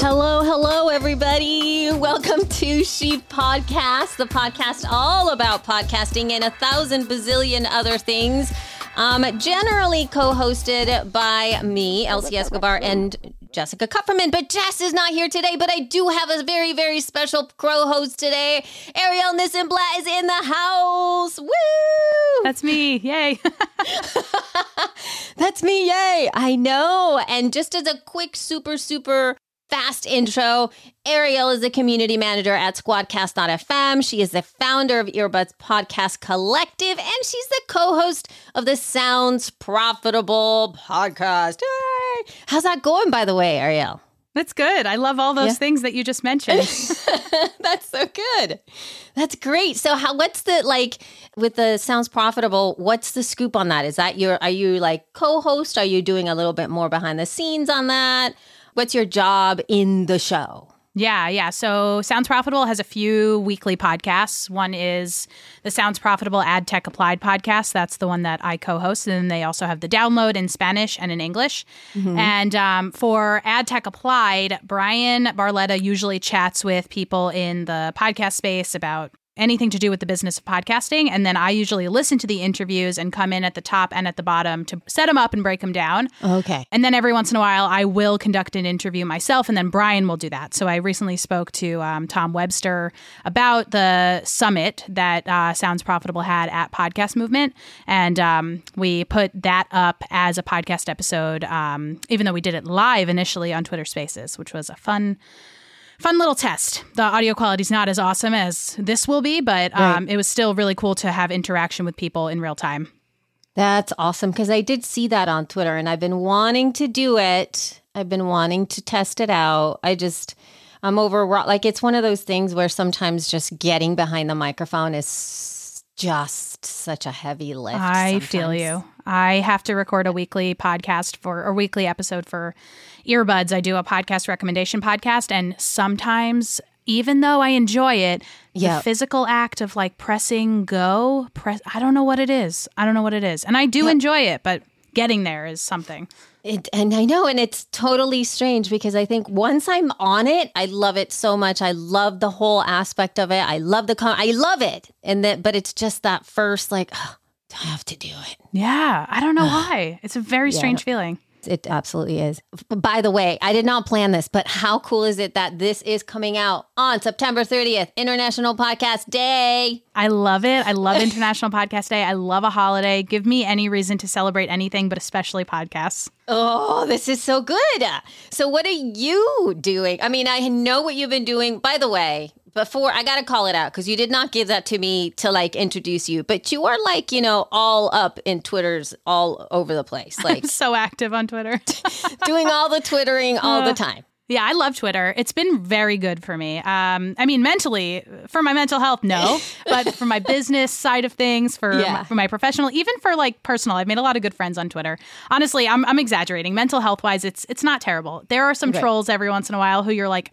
Hello, hello, everybody. Welcome to She Podcast, the podcast all about podcasting and a thousand bazillion other things. Um, generally co hosted by me, Elsie Escobar, and Jessica Kupferman. But Jess is not here today, but I do have a very, very special crow host today. Ariel Nissenblatt is in the house. Woo! That's me. Yay. That's me. Yay. I know. And just as a quick, super, super fast intro, Ariel is a community manager at squadcast.fm. She is the founder of Earbuds Podcast Collective, and she's the co host of the Sounds Profitable podcast. Hey! How's that going, by the way, Ariel? That's good. I love all those yeah. things that you just mentioned. That's so good. That's great. So how what's the like with the sounds profitable, what's the scoop on that? Is that your are you like co-host? Are you doing a little bit more behind the scenes on that? What's your job in the show? Yeah, yeah. So Sounds Profitable has a few weekly podcasts. One is the Sounds Profitable Ad Tech Applied podcast. That's the one that I co host. And then they also have the download in Spanish and in English. Mm-hmm. And um, for Ad Tech Applied, Bryan Barletta usually chats with people in the podcast space about anything to do with the business of podcasting. And then I usually listen to the interviews and come in at the top and at the bottom to set them up and break them down. Okay. And then every once in a while, I will conduct an interview myself, and then Bryan will do that. So I recently spoke to um, Tom Webster about the summit that uh, Sounds Profitable had at Podcast Movement. And um, we put that up as a podcast episode, um, even though we did it live initially on Twitter Spaces, which was a fun fun little test. The audio quality is not as awesome as this will be, but um, right. it was still really cool to have interaction with people in real time. That's awesome because I did see that on Twitter and I've been wanting to do it. I've been wanting to test it out. I just, I'm over, like, it's one of those things where sometimes just getting behind the microphone is just such a heavy lift. I sometimes. feel you. I have to record a weekly podcast for a weekly episode for earbuds. I do a podcast recommendation podcast, and sometimes even though I enjoy it, yep. the physical act of like pressing go, press I don't know what it is. I don't know what it is. And I do yep. enjoy it, but getting there is something. It, and I know, and it's totally strange because I think once I'm on it, I love it so much. I love the whole aspect of it. I love the con- I love it, and that, but it's just that first like, oh, I have to do it. Yeah, I don't know why. It's a very strange yeah. feeling. It absolutely is. By the way, I did not plan this, but how cool is it that this is coming out on September 30th, International Podcast Day? I love it. I love International Podcast Day. I love a holiday. Give me any reason to celebrate anything, but especially podcasts. Oh, this is so good. So, what are you doing? I mean, I know what you've been doing. By the way, before I gotta call it out because you did not give that to me to like introduce you, but you are like you know all up in Twitter's all over the place, like I'm so active on Twitter, doing all the twittering all uh, the time. Yeah, I love Twitter. It's been very good for me. Um, I mean, mentally, for my mental health, no, but for my business side of things, for yeah. my, for my professional, even for like personal, I've made a lot of good friends on Twitter. Honestly, I'm, I'm exaggerating. Mental health wise, it's it's not terrible. There are some okay. trolls every once in a while who you're like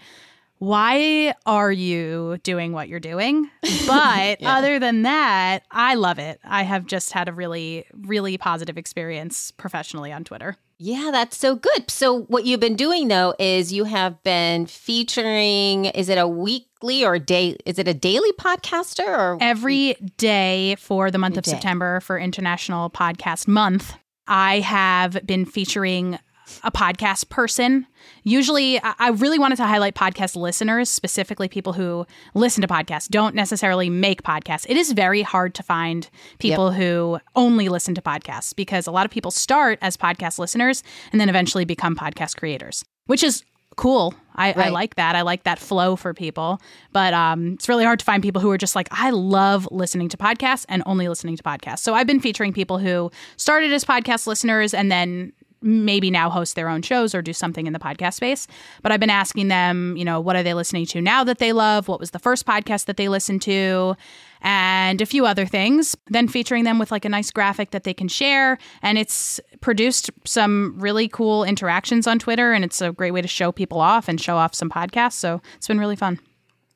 why are you doing what you're doing? But yeah. other than that, I love it. I have just had a really, really positive experience professionally on Twitter. Yeah, that's so good. So, what you've been doing though is you have been featuring, is it a weekly or day? Is it a daily podcaster or every day for the month every of day. September for International Podcast Month? I have been featuring a podcast person. Usually, I really wanted to highlight podcast listeners, specifically people who listen to podcasts, don't necessarily make podcasts. It is very hard to find people yep. who only listen to podcasts because a lot of people start as podcast listeners and then eventually become podcast creators, which is cool. I, right. I, like that. I like that flow for people. But um, it's really hard to find people who are just like, I love listening to podcasts and only listening to podcasts. So I've been featuring people who started as podcast listeners and then maybe now host their own shows or do something in the podcast space. But I've been asking them, you know, what are they listening to now that they love? What was the first podcast that they listened to? And a few other things. Then featuring them with like a nice graphic that they can share. And it's produced some really cool interactions on Twitter. And it's a great way to show people off and show off some podcasts. So it's been really fun.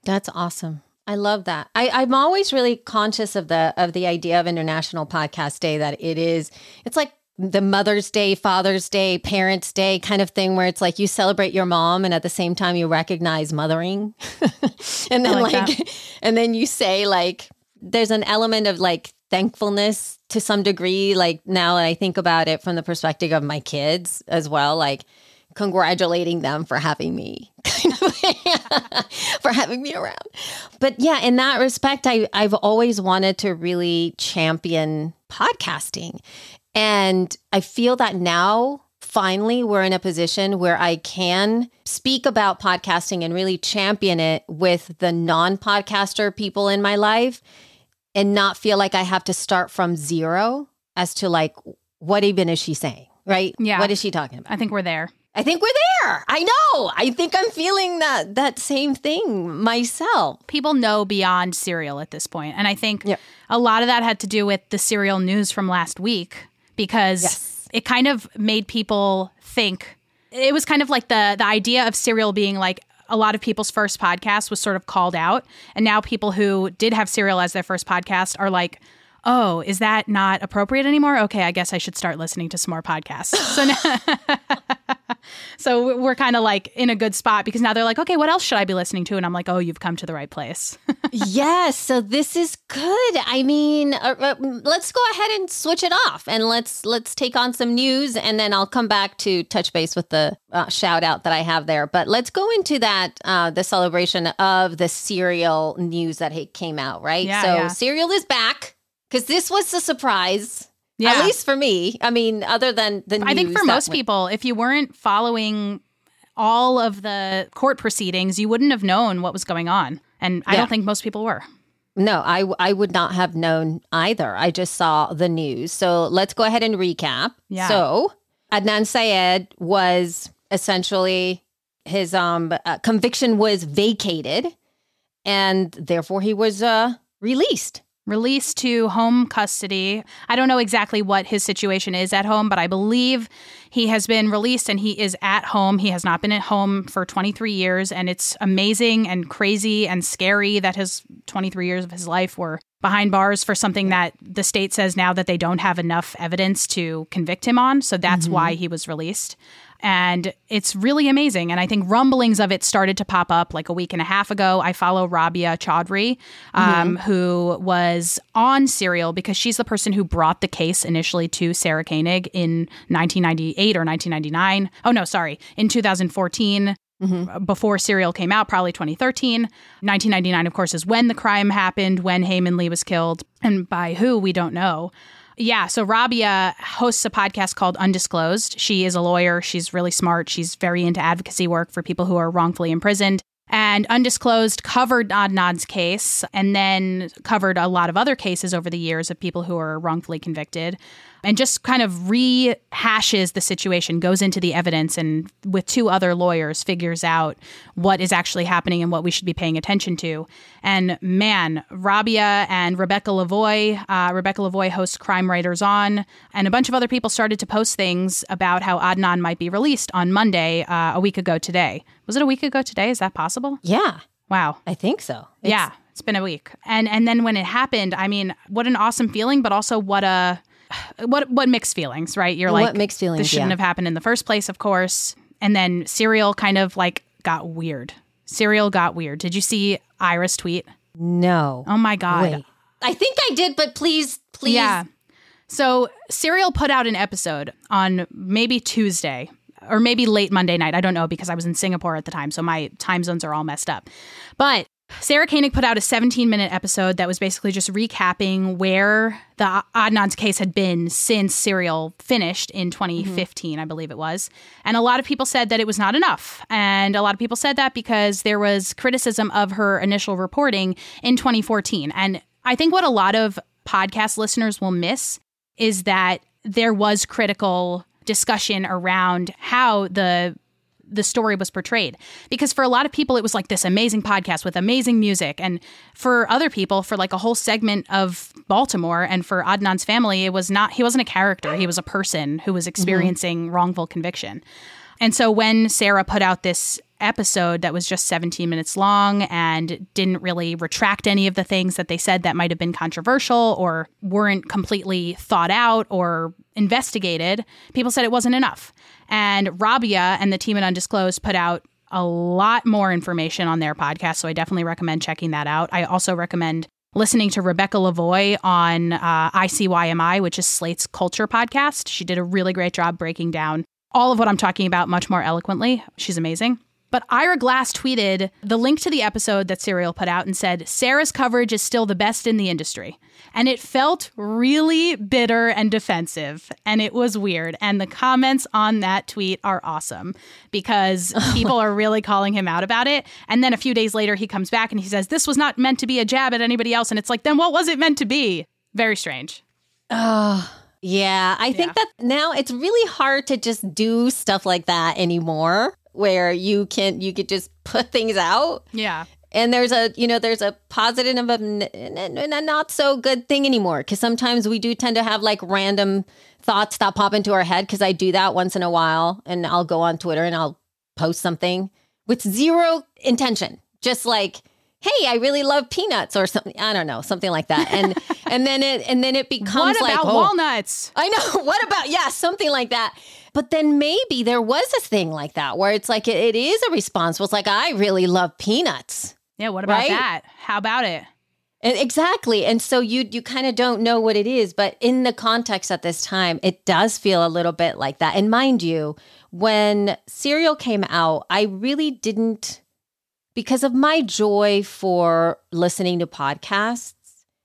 That's awesome. I love that. I, am always really conscious of the of the idea of International Podcast Day that it is. It's like the Mother's Day, Father's Day, Parents' Day kind of thing where it's like you celebrate your mom and at the same time you recognize mothering. and then like, like and then you say like there's an element of like thankfulness to some degree like now I think about it from the perspective of my kids as well like congratulating them for having me kind of for having me around. But yeah, in that respect I I've always wanted to really champion podcasting and I feel that now, finally, we're in a position where I can speak about podcasting and really champion it with the non podcaster people in my life and not feel like I have to start from zero as to like, what even is she saying? Right? Yeah. What is she talking about? I think we're there. I think we're there. I know. I think I'm feeling that that same thing myself. People know beyond Serial at this point, and I think yep. a lot of that had to do with the Serial news from last week because yes. it kind of made people think it was kind of like the the idea of Serial being like a lot of people's first podcast was sort of called out and now people who did have Serial as their first podcast are like oh, is that not appropriate anymore? Okay, I guess I should start listening to some more podcasts. So now, so we're kind of like in a good spot because now they're like, okay, what else should I be listening to? And I'm like, oh, you've come to the right place. yes, so this is good. I mean, uh, uh, let's go ahead and switch it off and let's let's take on some news, and then I'll come back to touch base with the uh, shout out that I have there. But let's go into that uh, the celebration of the Serial news that came out. Right, yeah, so yeah. Serial is back because this was a surprise. Yeah. At least for me. I mean, other than the I think for most went- people, if you weren't following all of the court proceedings, you wouldn't have known what was going on. And I yeah. don't think most people were. No, I, I would not have known either. I just saw the news. So let's go ahead and recap. Yeah. So Adnan Syed was essentially his um uh, conviction was vacated and therefore he was uh released released to home custody. I don't know exactly what his situation is at home, but I believe he has been released and he is at home. He has not been at home for 23 years, and it's amazing and crazy and scary that his 23 years of his life were behind bars for something that the state says now that they don't have enough evidence to convict him on. So that's mm-hmm. why he was released and it's really amazing. And I think rumblings of it started to pop up like a week and a half ago. I follow Rabia Chaudhry, um, mm-hmm. who was on Serial because she's the person who brought the case initially to Sarah Koenig in 1998 or 1999. Oh, no, sorry, in 2014. Mm-hmm. Before Serial came out, probably 2013. 1999, of course, is when the crime happened, when Hae Min Lee was killed. And by who, we don't know. Yeah. So Rabia hosts a podcast called Undisclosed. She is a lawyer. She's really smart. She's very into advocacy work for people who are wrongfully imprisoned. And Undisclosed covered Adnan's case and then covered a lot of other cases over the years of people who are wrongfully convicted and just kind of rehashes the situation, goes into the evidence, and with two other lawyers figures out what is actually happening and what we should be paying attention to. And man, Rabia and Rebecca Lavoie, uh, Rebecca Lavoie hosts Crime Writers On, and a bunch of other people started to post things about how Adnan might be released on Monday, uh, a week ago today. Was it a week ago today? Is that possible? Yeah. Wow. I think so. It's- yeah. It's been a week. And and then when it happened, I mean, what an awesome feeling, but also what a what what mixed feelings, right? You're like mixed feelings. This shouldn't yeah. have happened in the first place, of course. And then Serial kind of like got weird. Serial got weird. Did you see Ira's tweet? No. Oh my god. Wait. I think I did, but please, please. Yeah. So Serial put out an episode on maybe Tuesday or maybe late Monday night. I don't know because I was in Singapore at the time, so my time zones are all messed up. But Sarah Koenig put out a 17 minute episode that was basically just recapping where the Adnan's case had been since Serial finished in 2015, mm-hmm. I believe it was. And a lot of people said that it was not enough. And a lot of people said that because there was criticism of her initial reporting in 2014. And I think what a lot of podcast listeners will miss is that there was critical discussion around how the the story was portrayed. Because for a lot of people, it was like this amazing podcast with amazing music. And for other people, for like a whole segment of Baltimore and for Adnan's family, it was not, he wasn't a character. He was a person who was mm-hmm. experiencing mm-hmm. wrongful conviction. And so when Sarah put out this episode that was just 17 minutes long and didn't really retract any of the things that they said that might have been controversial or weren't completely thought out or investigated, people said it wasn't enough. And Rabia and the team at Undisclosed put out a lot more information on their podcast. So I definitely recommend checking that out. I also recommend listening to Rebecca Lavoie on uh, ICYMI, which is Slate's culture podcast. She did a really great job breaking down all of what I'm talking about much more eloquently. She's amazing. But Ira Glass tweeted the link to the episode that Serial put out and said, Sarah's coverage is still the best in the industry. And it felt really bitter and defensive. And it was weird. And the comments on that tweet are awesome because people are really calling him out about it. And then a few days later, he comes back and he says, This was not meant to be a jab at anybody else. And it's like, then what was it meant to be? Very strange. Oh. Yeah, I think yeah. that now it's really hard to just do stuff like that anymore where you can you could just put things out. Yeah. And there's a you know there's a positive and a not so good thing anymore because sometimes we do tend to have like random thoughts that pop into our head because I do that once in a while and I'll go on Twitter and I'll post something with zero intention just like hey i really love peanuts or something i don't know something like that and and then it and then it becomes what about like, oh, walnuts i know what about yeah something like that but then maybe there was a thing like that where it's like it, it is a response it's like i really love peanuts yeah what about right? that how about it exactly and so you you kind of don't know what it is but in the context at this time it does feel a little bit like that and mind you when serial came out i really didn't because of my joy for listening to podcasts,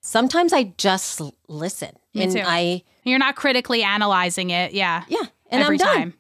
sometimes I just listen. Me and too. I You're not critically analyzing it. Yeah. Yeah. And every I'm time.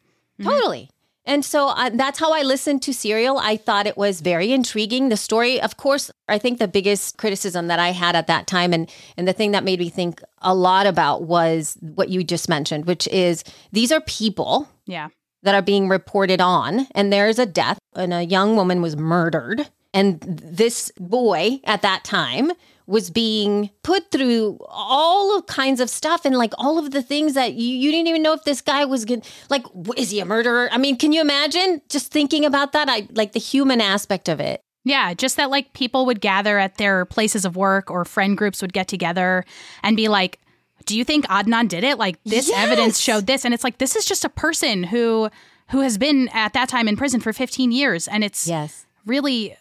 Mm-hmm. Totally. And so uh, that's how I listened to Serial. I thought it was very intriguing. The story, of course, I think the biggest criticism that I had at that time and, and the thing that made me think a lot about was what you just mentioned, which is these are people. Yeah that are being reported on, and there's a death, and a young woman was murdered. And this boy at that time was being put through all of kinds of stuff and like all of the things that you, you didn't even know if this guy was good. Like, is he a murderer? I mean, can you imagine just thinking about that? I like the human aspect of it. Yeah, just that like people would gather at their places of work or friend groups would get together and be like, do you think Adnan did it? Like this yes. evidence showed this, and it's like this is just a person who who has been at that time in prison for 15 years, and it's yes really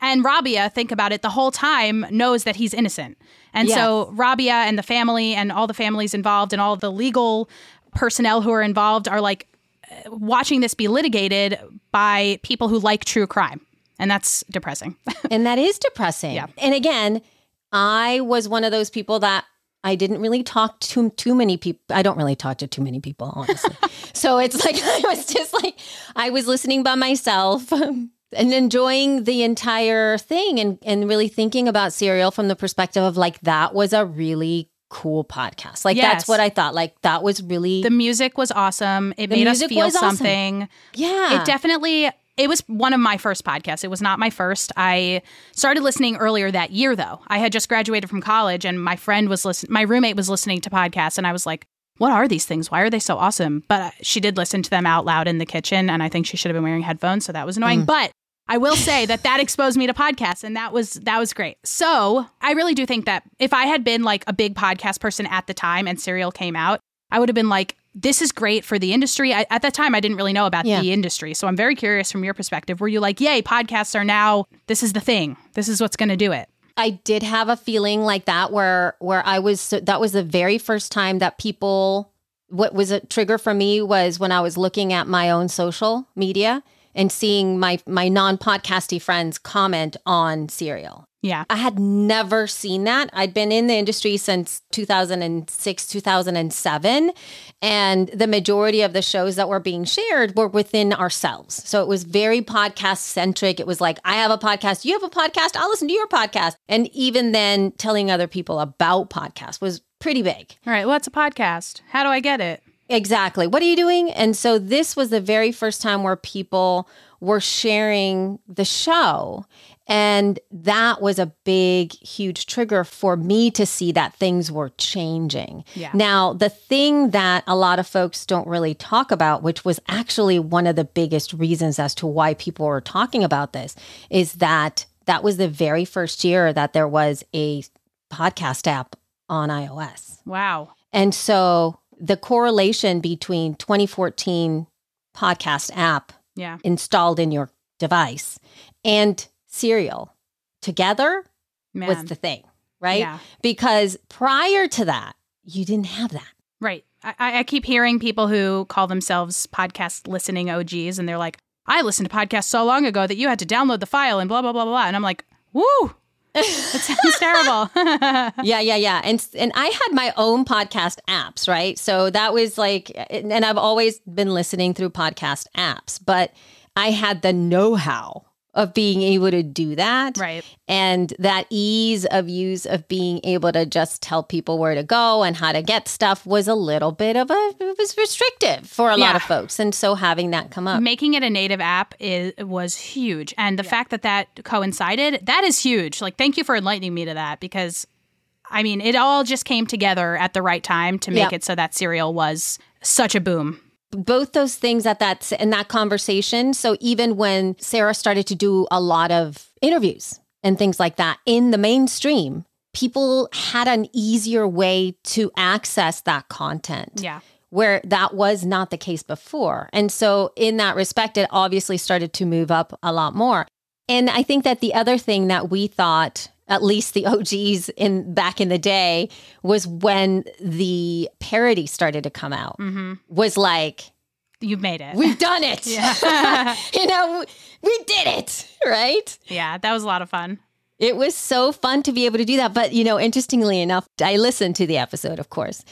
and Rabia think about it the whole time knows that he's innocent. And yes. so Rabia and the family and all the families involved and all the legal personnel who are involved are like uh, watching this be litigated by people who like true crime. And that's depressing. and that is depressing. Yeah. And again, I was one of those people that I didn't really talk to too many people. I don't really talk to too many people, honestly. so it's like I was just like I was listening by myself and enjoying the entire thing and and really thinking about Serial from the perspective of like that was a really cool podcast. Like yes. that's what I thought. Like that was really The music was awesome. It made us feel something. Awesome. Yeah. It definitely it was one of my first podcasts. It was not my first. I started listening earlier that year, though. I had just graduated from college, and my friend was listening. My roommate was listening to podcasts, and I was like, "What are these things? Why are they so awesome?" But she did listen to them out loud in the kitchen, and I think she should have been wearing headphones, so that was annoying. Mm. But I will say that that exposed me to podcasts, and that was that was great. So I really do think that if I had been like a big podcast person at the time, and Serial came out, I would have been like, this is great for the industry. I, at that time, I didn't really know about yeah. the industry. So I'm very curious from your perspective. Were you like, yay, podcasts are now, this is the thing, this is what's going to do it? I did have a feeling like that where where I was that was the very first time that people what was a trigger for me was when I was looking at my own social media and seeing my my non-podcasty friends comment on Serial. Yeah. I had never seen that. I'd been in the industry since 2006, 2007. And the majority of the shows that were being shared were within ourselves. So it was very podcast centric. It was like, I have a podcast, you have a podcast, I'll listen to your podcast. And even then, telling other people about podcasts was pretty big. All right. What's a podcast? How do I get it? Exactly. What are you doing? And so this was the very first time where people were sharing the show. And that was a big, huge trigger for me to see that things were changing. Yeah. Now, the thing that a lot of folks don't really talk about, which was actually one of the biggest reasons as to why people were talking about this, is that that was the very first year that there was a podcast app on iOS. Wow. And so the correlation between 2014 podcast app Yeah. installed in your device and Serial together Man. was the thing, right? Yeah. Because prior to that, you didn't have that. Right. I, I keep hearing people who call themselves podcast listening OGs, and they're like, I listened to podcasts so long ago that you had to download the file and blah, blah, blah, blah. And I'm like, woo, that sounds terrible. yeah, yeah, yeah. And and I had my own podcast apps, right? So that was like and I've always been listening through podcast apps, but I had the know-how of being able to do that. right. And that ease of use of being able to just tell people where to go and how to get stuff was a little bit of a it was restrictive for a lot of folks. And so having that come up. Making it a native app is was huge, and the fact that that coincided that is huge. Like, thank you for enlightening me to that because, I mean, it all just came together at the right time to make Yeah. it so that serial was such a boom. Both those things at that in that conversation. So even when Sarah started to do a lot of interviews and things like that in the mainstream, people had an easier way to access that content. Yeah. Where that was not the case before. And so in that respect it obviously started to move up a lot more. And I think that the other thing that we thought at least the OGs in back in the day was when the parody started to come out. Mm-hmm. Was like You've made it. we've done it. You know we did it right? Yeah, that was a lot of fun. it was so fun to be able to do that. But you know interestingly enough i listened to the episode of course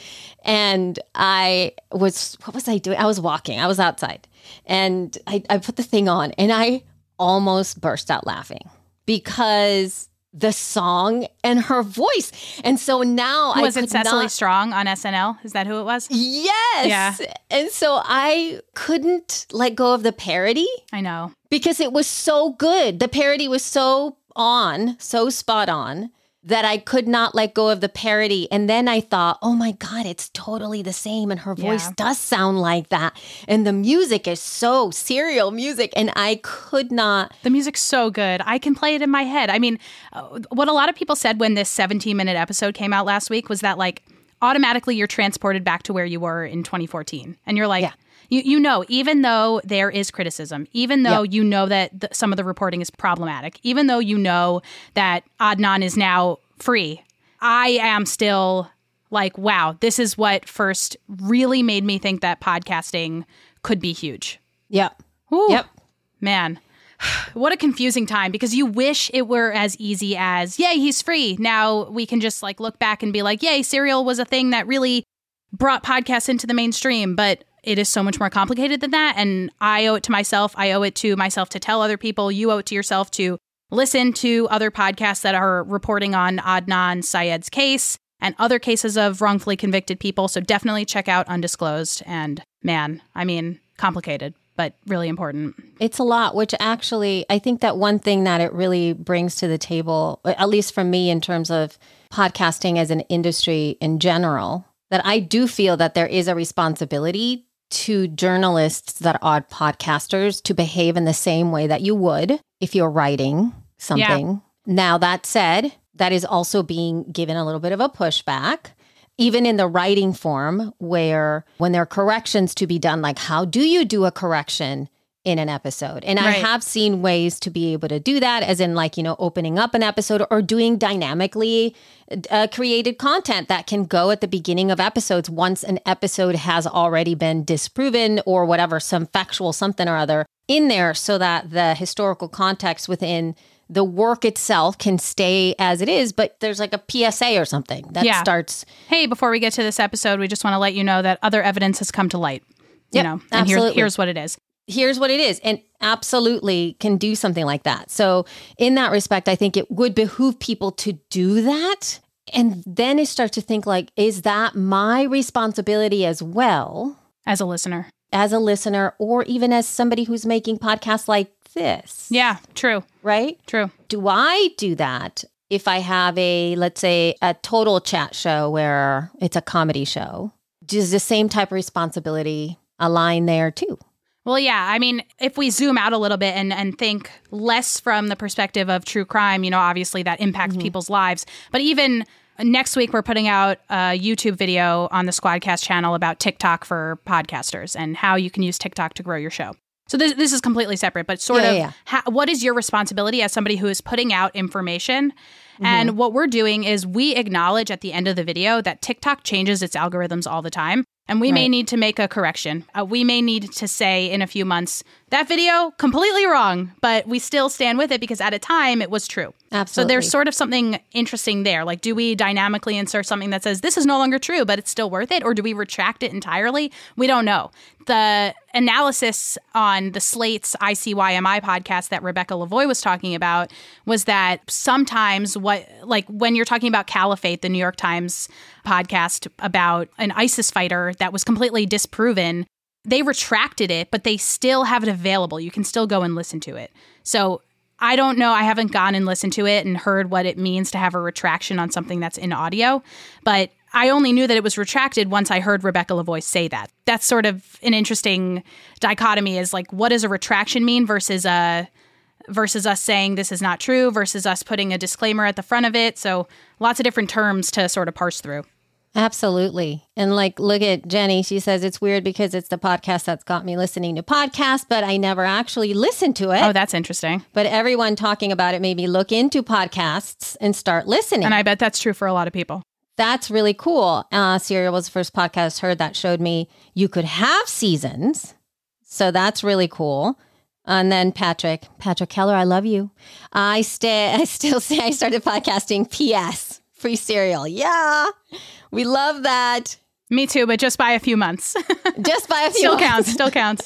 and i was what was i doing? I was walking. I was outside. And i, I put the thing on and i almost burst out laughing because the song and her voice and so now Was I it Cecily not- Strong on SNL? Is that who it was? Yes. Yeah. And so I couldn't let go of the parody I know. because it was so good. The parody was so on, so spot on that I could not let go of the parody. And then I thought, oh my God, it's totally the same. And her voice Yeah. does sound like that. And the music is so serial music. And I could not. The music's so good. I can play it in my head. I mean, uh, what a lot of people said when this 17 minute episode came out last week was that, like, automatically you're transported back to where you were in 2014. And you're like, Yeah. You, you know, even though there is criticism, even though you know that some of the reporting is problematic, even though you know that Adnan is now free, I am still like, wow, this is what first really made me think that podcasting could be huge. Yep. Whew. Yep. Man, what a confusing time because you wish it were as easy as, yay, he's free. Now we can just like look back and be like, yay, Serial was a thing that really brought podcasts into the mainstream, but it is so much more complicated than that. And I owe it to myself. I owe it to myself to tell other people. You owe it to yourself to listen to other podcasts that are reporting on Adnan Syed's case and other cases of wrongfully convicted people. So definitely check out Undisclosed. And man, I mean, complicated, but really important. It's a lot, which actually, I think that one thing that it really brings to the table, at least for me, in terms of podcasting as an industry in general, that I do feel that there is a responsibility to journalists that are podcasters to behave in the same way that you would if you're writing something. Now, that said, that is also being given a little bit of a pushback even in the writing form where when there are corrections to be done like how do you do a correction in an episode and i have seen ways to be able to do that as in like you know opening up an episode or doing dynamically uh, created content that can go at the beginning of episodes once an episode has already been disproven or whatever some factual something or other in there so that the historical context within the work itself can stay as it is, but there's like a PSA or something that yeah. starts. Hey, before we get to this episode, we just want to let you know that other evidence has come to light. Yep, you know, and absolutely. Here's, here's what it is. Here's what it is. And absolutely can do something like that. So, in that respect, I think it would behoove people to do that. And then it starts to think like, is that my responsibility as well? As a listener. As a listener, or even as somebody who's making podcasts like this. Yeah, true. Right? True. Do I do that if I have a, let's say, a total chat show where it's a comedy show? Does the same type of responsibility align there too? Well, yeah. I mean, if we zoom out a little bit and, and think less from the perspective of true crime, you know, obviously that impacts mm-hmm. people's lives. But even next week, we're putting out a YouTube video on the Squadcast channel about TikTok for podcasters and how you can use TikTok to grow your show. So this this is completely separate, but sort yeah, of yeah, yeah. what is your responsibility as somebody who is putting out information? Mm-hmm. And what we're doing is we acknowledge at the end of the video that TikTok changes its algorithms all the time. And we right. may need to make a correction. Uh, we may need to say in a few months, that video completely wrong, but we still stand with it because at a time it was true. Absolutely. So there's sort of something interesting there. Like, do we dynamically insert something that says this is no longer true, but it's still worth it? Or do we retract it entirely? We don't know. The analysis on the Slate's ICYMI podcast that Rebecca Lavoie was talking about was that sometimes what, like when you're talking about Caliphate, the New York Times podcast about an ISIS fighter that was completely disproven they retracted it, but they still have it available. You can still go and listen to it. So I don't know. I haven't gone and listened to it and heard what it means to have a retraction on something that's in audio, but I only knew that it was retracted once I heard Rebecca Lavoie say that. That's sort of an interesting dichotomy is like what does a retraction mean versus a versus us saying this is not true versus us putting a disclaimer at the front of it. So lots of different terms to sort of parse through. Absolutely. And like, look at Jenny. She says it's weird because it's the podcast that's got me listening to podcasts, but I never actually listened to it. Oh, that's interesting. But everyone talking about it made me look into podcasts and start listening. And I bet that's true for a lot of people. That's really cool. Uh, Serial was the first podcast heard that showed me you could have seasons. So that's really cool. And then Patrick, Patrick Keller, I love you. I stay. I still say I started podcasting. P.S. Free Serial. Yeah. We love that. Me too, but just by a few months. just by a few. Still counts. Still counts.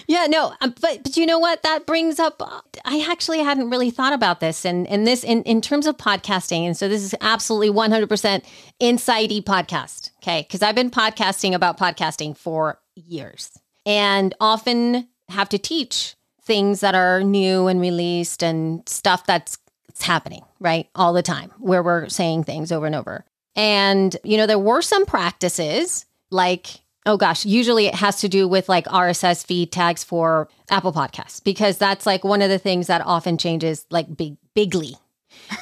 yeah, no, um, but but you know what? That brings up. I actually hadn't really thought about this, and and this in in terms of podcasting, and so this is absolutely one hundred percent insidey podcast. Okay, because I've been podcasting about podcasting for years, and often have to teach things that are new and released and stuff that's it's happening right all the time where we're saying things over and over and, you know, there were some practices like, oh gosh, usually it has to do with like RSS feed tags for Apple Podcasts, because that's like one of the things that often changes like big, bigly.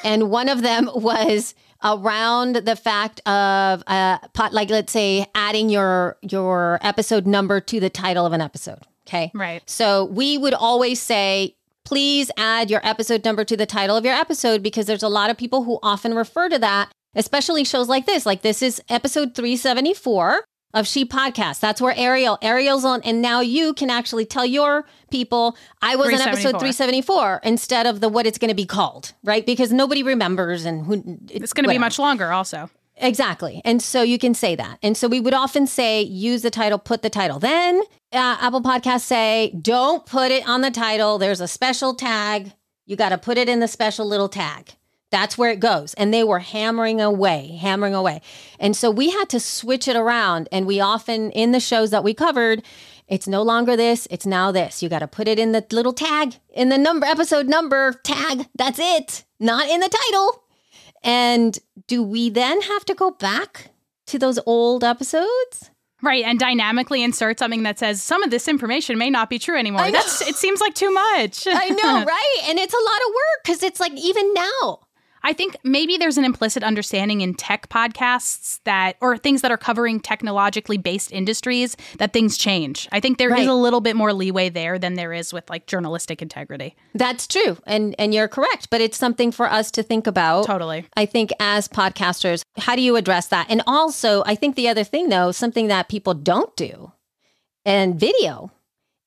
and one of them was around the fact of uh pot, like let's say adding your your episode number to the title of an episode okay right so we would always say please add your episode number to the title of your episode because there's a lot of people who often refer to that especially shows like this. Like this is episode 374 of She Podcast. That's where Ariel, Ariel's on, and now you can actually tell your people I was on episode 374 instead of the what it's going to be called, right? Because nobody remembers and who it's going to be much longer also. Exactly. And so you can say that. And so we would often say, use the title, put the title. Then uh, Apple Podcasts say, don't put it on the title. There's a special tag. You got to put it in the special little tag. That's where it goes. And they were hammering away, hammering away. And so we had to switch it around. And we often, in the shows that we covered, it's no longer this, it's now this. You got to put it in the little tag, in the number, episode number tag. That's it, not in the title. And do we then have to go back to those old episodes? Right, and dynamically insert something that says some of this information may not be true anymore. That's it seems like too much. I know, right? And it's a lot of work cuz it's like even now I think maybe there's an implicit understanding in tech podcasts that, or things that are covering technologically based industries, that things change. I think there right. is a little bit more leeway there than there is with like journalistic integrity. That's true, and and you're correct. But it's something for us to think about. Totally. I think as podcasters, how do you address that? And also, I think the other thing though, something that people don't do, and video,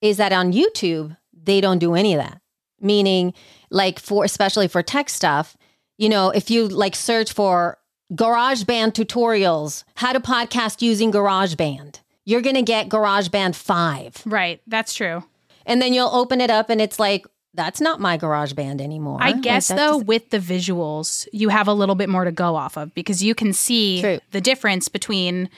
is that on YouTube they don't do any of that. Meaning, like for especially for tech stuff, you know, if you like search for GarageBand tutorials, how to podcast using GarageBand, you're going to get GarageBand 5. Right. That's true. And then you'll open it up and it's like, that's not my GarageBand anymore. I guess like, though, just- with the visuals, you have a little bit more to go off of because you can see True. the difference between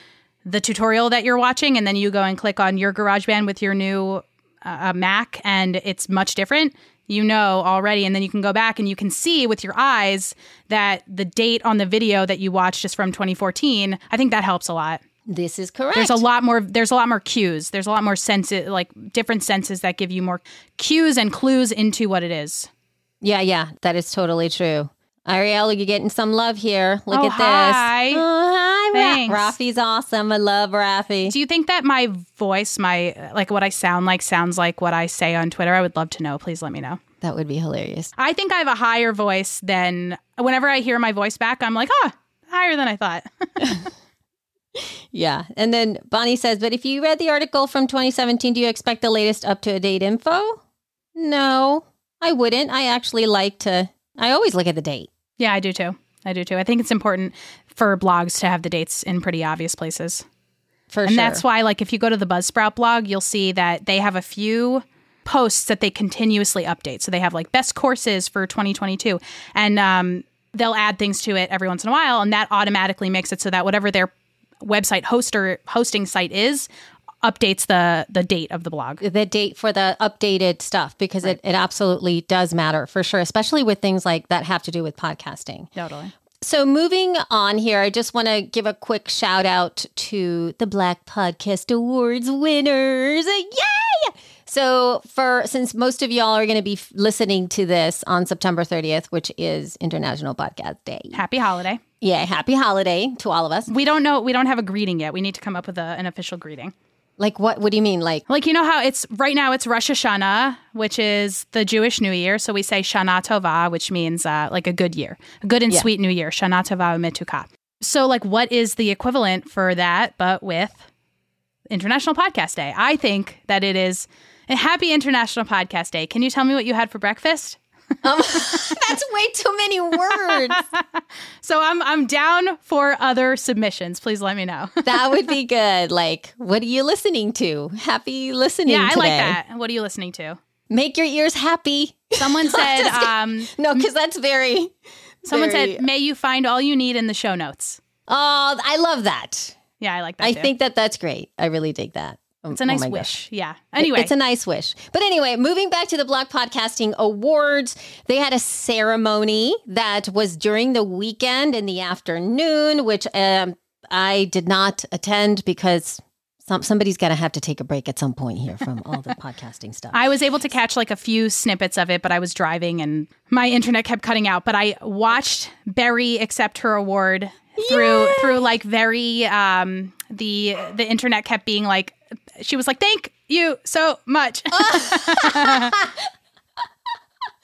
the tutorial that you're watching and then you go and click on your GarageBand with your new uh, Mac and it's much different. You know already, and then you can go back and you can see with your eyes that the date on the video that you watched is from 2014. I think that helps a lot. this is correct. There's a lot more. There's a lot more cues. There's a lot more senses, like different senses that give you more cues and clues into what it is. Yeah, yeah, that is totally true. Ariel, you're getting some love here. Look Oh, at hi. this. Oh, hi, Ra- Thanks. Rafi's awesome. I love Rafi. Do you think that my voice, my like what I sound like, sounds like what I say on Twitter? I would love to know. Please let me know. That would be hilarious. I think I have a higher voice than whenever I hear my voice back. I'm like, oh, higher than I thought. Yeah. And then Bonnie says, but if you read the article from 2017, do you expect the latest up to date info? No, I wouldn't. I actually like to, I always look at the date. yeah, I do too. I do too. I think it's important for blogs to have the dates in pretty obvious places. For and sure. that's why like if you go to the buzzsprout blog you'll see that they have a few posts that they continuously update so they have like best courses for 2022 and um, they'll add things to it every once in a while and that automatically makes it so that whatever their website host or hosting site is updates the the date of the blog the date for the updated stuff because it, it absolutely does matter for sure, especially with things like that have to do with podcasting. totally So, moving on here, I just want to give a quick shout out to the Black Podcast Awards winners. Yay! So, for since most of y'all are going to be f- listening to this on September 30th, which is International Podcast Day. happy holiday Yeah, happy holiday to all of us. we don't know we don't have a greeting yet we need to come up with a, an official greeting Like, what? What do you mean? Like, Like you know how it's right now it's Rosh Hashanah, which is the Jewish New Year. So we say Shana Tova, which means uh, like a good year, a good and Yeah. sweet New Year. Shana Tova Umetuka. So like, what is the equivalent for that, but with International Podcast Day? I think that it is a happy International Podcast Day. Can you tell me what you had for breakfast? that's way too many words. So I'm I'm down for other submissions. Please let me know. that would be good. Like, what are you listening to? Happy listening. yeah, I like that. What are you listening to? Make your ears happy. Someone said. um, No, because that's very. someone very- said, "May you find all you need in the show notes." Oh, I love that. Yeah, I like that. I too. think that that's great. I really dig that. Oh- It's a oh nice my wish. gosh. Yeah. Anyway, It's a nice wish. But anyway, moving back to the Black Podcasting Awards, they had a ceremony that was during the weekend in the afternoon, which um, I did not attend because some, somebody's got to have to take a break at some point here from all the podcasting stuff. I was able to catch like a few snippets of it, but I was driving and my internet kept cutting out. But I watched Berry accept her award through through like very um the the internet kept being like she was like thank you so much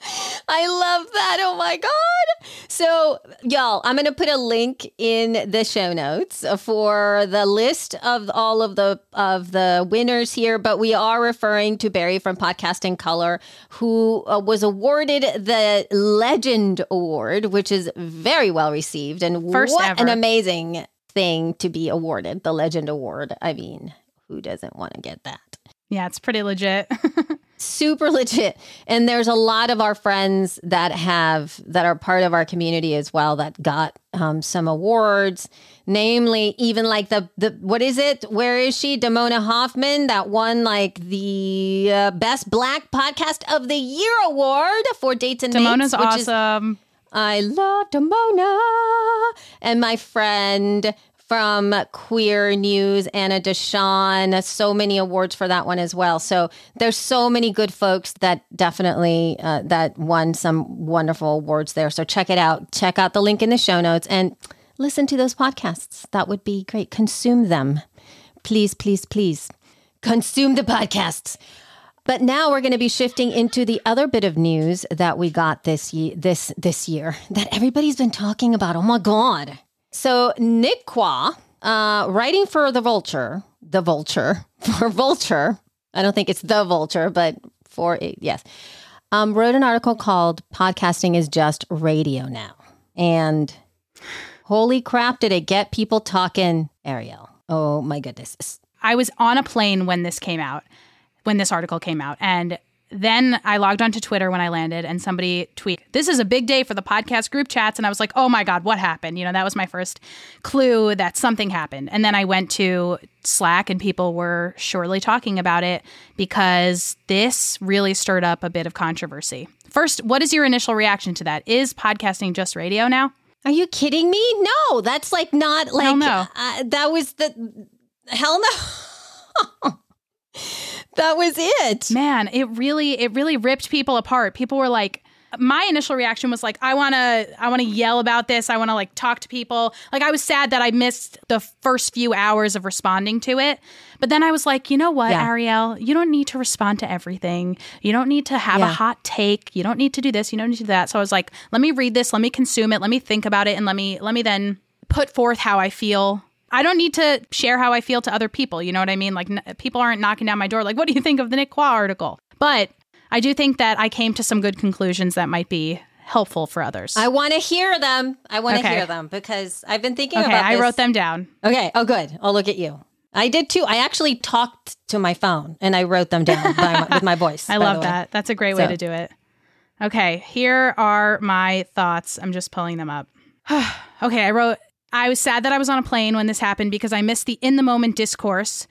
I love that. Oh my God. So, y'all, I'm going to put a link in the show notes for the list of all of the of the winners here, but we are referring to Barry from Podcasting Color who uh, was awarded the Legend Award, which is very well received and First what ever. an amazing thing to be awarded, the Legend Award. I mean, who doesn't want to get that? yeah it's pretty legit. Super legit. And there's a lot of our friends that have that are part of our community as well that got um, some awards. Namely even like the the what is it? Where is she? Damona Hoffman that won like the uh, best black podcast of the year award for dates and Damona's Mates, which is- awesome I love Damona. And my friend from Queer News, Anna Deshawn, so many awards for that one as well. So there's so many good folks that definitely uh, that won some wonderful awards there. So check it out. Check out the link in the show notes and listen to those podcasts. That would be great. Consume them. Please, please, please. Consume the podcasts. But now we're going to be shifting into the other bit of news that we got this year, this this year that everybody's been talking about. Oh my god! So Nick Quah, uh, writing for the Vulture, the Vulture for Vulture. I don't think it's the Vulture, but eight. Yes, um, wrote an article called "Podcasting is Just Radio Now," and holy crap, did it get people talking, Ariel? Oh my goodness! I was on a plane when this came out, when this article came out, and then I logged onto Twitter when I landed and somebody tweet, This is a big day for the podcast group chats. And I was like, Oh my God, what happened? You know, that was my first clue that something happened. And then I went to Slack and people were surely talking about it because this really stirred up a bit of controversy. First, what is your initial reaction to that? Is podcasting just radio now? Are you kidding me? No, that's like not like hell no. Uh, that was the hell no. that was it. Man, it really it really ripped people apart. People were like my initial reaction was like I want to I want to yell about this. I want to like talk to people. Like I was sad that I missed the first few hours of responding to it. But then I was like, you know what, yeah. Ariel, you don't need to respond to everything. You don't need to have yeah. a hot take. You don't need to do this, you don't need to do that. So I was like, let me read this, let me consume it, let me think about it and let me let me then put forth how I feel I don't need to share how I feel to other people. You know what I mean? Like, n- people aren't knocking down my door, like, what do you think of the Nick Quah article? But I do think that I came to some good conclusions that might be helpful for others. I want to hear them. I want to okay. hear them because I've been thinking okay, about I wrote them down. Okay. Oh, good. Oh, look at you. I did too. I actually talked to my phone and I wrote them down my, with my voice. I love that. That's a great way to do it. Okay, here are my thoughts. I'm just pulling them up. okay, I wrote I was sad that I was on a plane when this happened because I missed the in the moment discourse,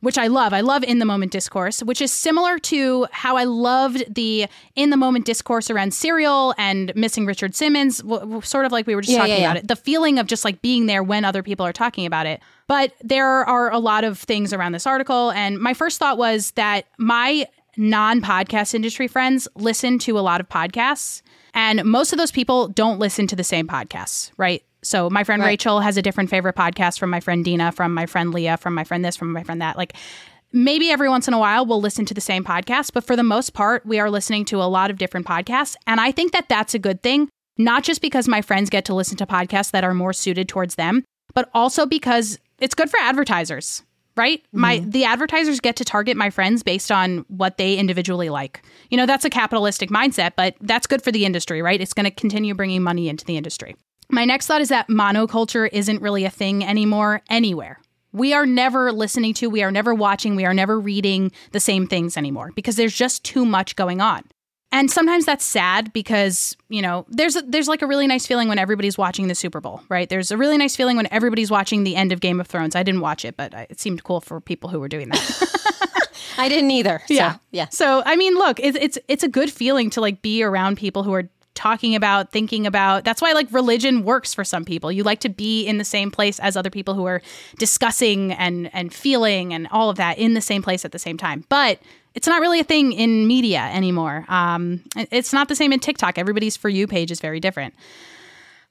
which I love. I love in the moment discourse, which is similar to how I loved the in the moment discourse around Serial and missing Richard Simmons, w- sort of like we were just yeah, talking yeah, yeah. about it. The feeling of just like being there when other people are talking about it. But there are a lot of things around this article. And my first thought was that my non podcast industry friends listen to a lot of podcasts. And most of those people don't listen to the same podcasts, right? So my friend right. Rachel has a different favorite podcast from my friend Dina, from my friend Leah, from my friend this, from my friend that. Like maybe every once in a while we'll listen to the same podcast, but for the most part, we are listening to a lot of different podcasts. And I think that that's a good thing, not just because my friends get to listen to podcasts that are more suited towards them, but also because it's good for advertisers. Right? Mm-hmm. My the advertisers get to target my friends based on what they individually like. You know, that's a capitalistic mindset, but that's good for the industry, right? It's going to continue bringing money into the industry. My next thought is that monoculture isn't really a thing anymore anywhere. We are never listening to, we are never watching, we are never reading the same things anymore because there's just too much going on. And sometimes that's sad because, you know, there's a, there's like a really nice feeling when everybody's watching the Super Bowl, right? There's a really nice feeling when everybody's watching the end of Game of Thrones. I didn't watch it, but it seemed cool for people who were doing that. I didn't either. So, yeah. Yeah. So, I mean, look, it's, it's it's a good feeling to like be around people who are talking about, thinking about. That's why like religion works for some people. You like to be in the same place as other people who are discussing and and feeling and all of that in the same place at the same time. But it's not really a thing in media anymore. Um, it's not the same in TikTok. Everybody's for you page is very different.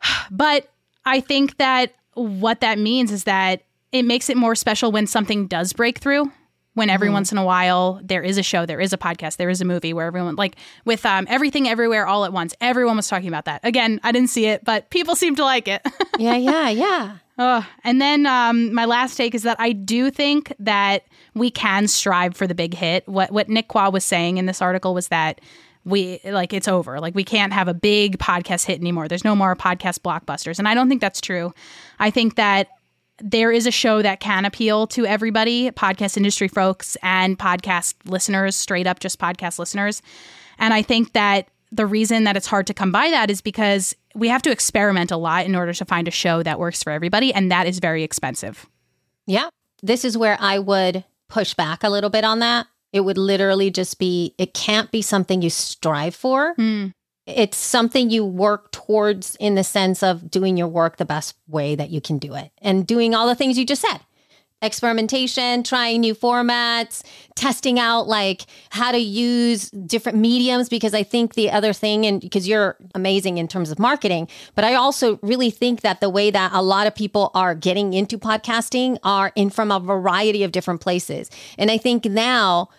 But I think that what that means is that it makes it more special when something does break through when every mm-hmm. once in a while there is a show, there is a podcast, there is a movie where everyone like with um, everything everywhere all at once. Everyone was talking about that. Again, I didn't see it, but people seem to like it. yeah, yeah, yeah. Oh, and then um, my last take is that I do think that we can strive for the big hit. What what Nick Quah was saying in this article was that we like it's over. Like we can't have a big podcast hit anymore. There's no more podcast blockbusters, and I don't think that's true. I think that there is a show that can appeal to everybody podcast industry folks and podcast listeners, straight up just podcast listeners. And I think that the reason that it's hard to come by that is because we have to experiment a lot in order to find a show that works for everybody. And that is very expensive. Yeah. This is where I would push back a little bit on that. It would literally just be, it can't be something you strive for. Mm it's something you work towards in the sense of doing your work the best way that you can do it and doing all the things you just said experimentation, trying new formats, testing out like how to use different mediums. Because I think the other thing, and because you're amazing in terms of marketing, but I also really think that the way that a lot of people are getting into podcasting are in from a variety of different places. And I think now,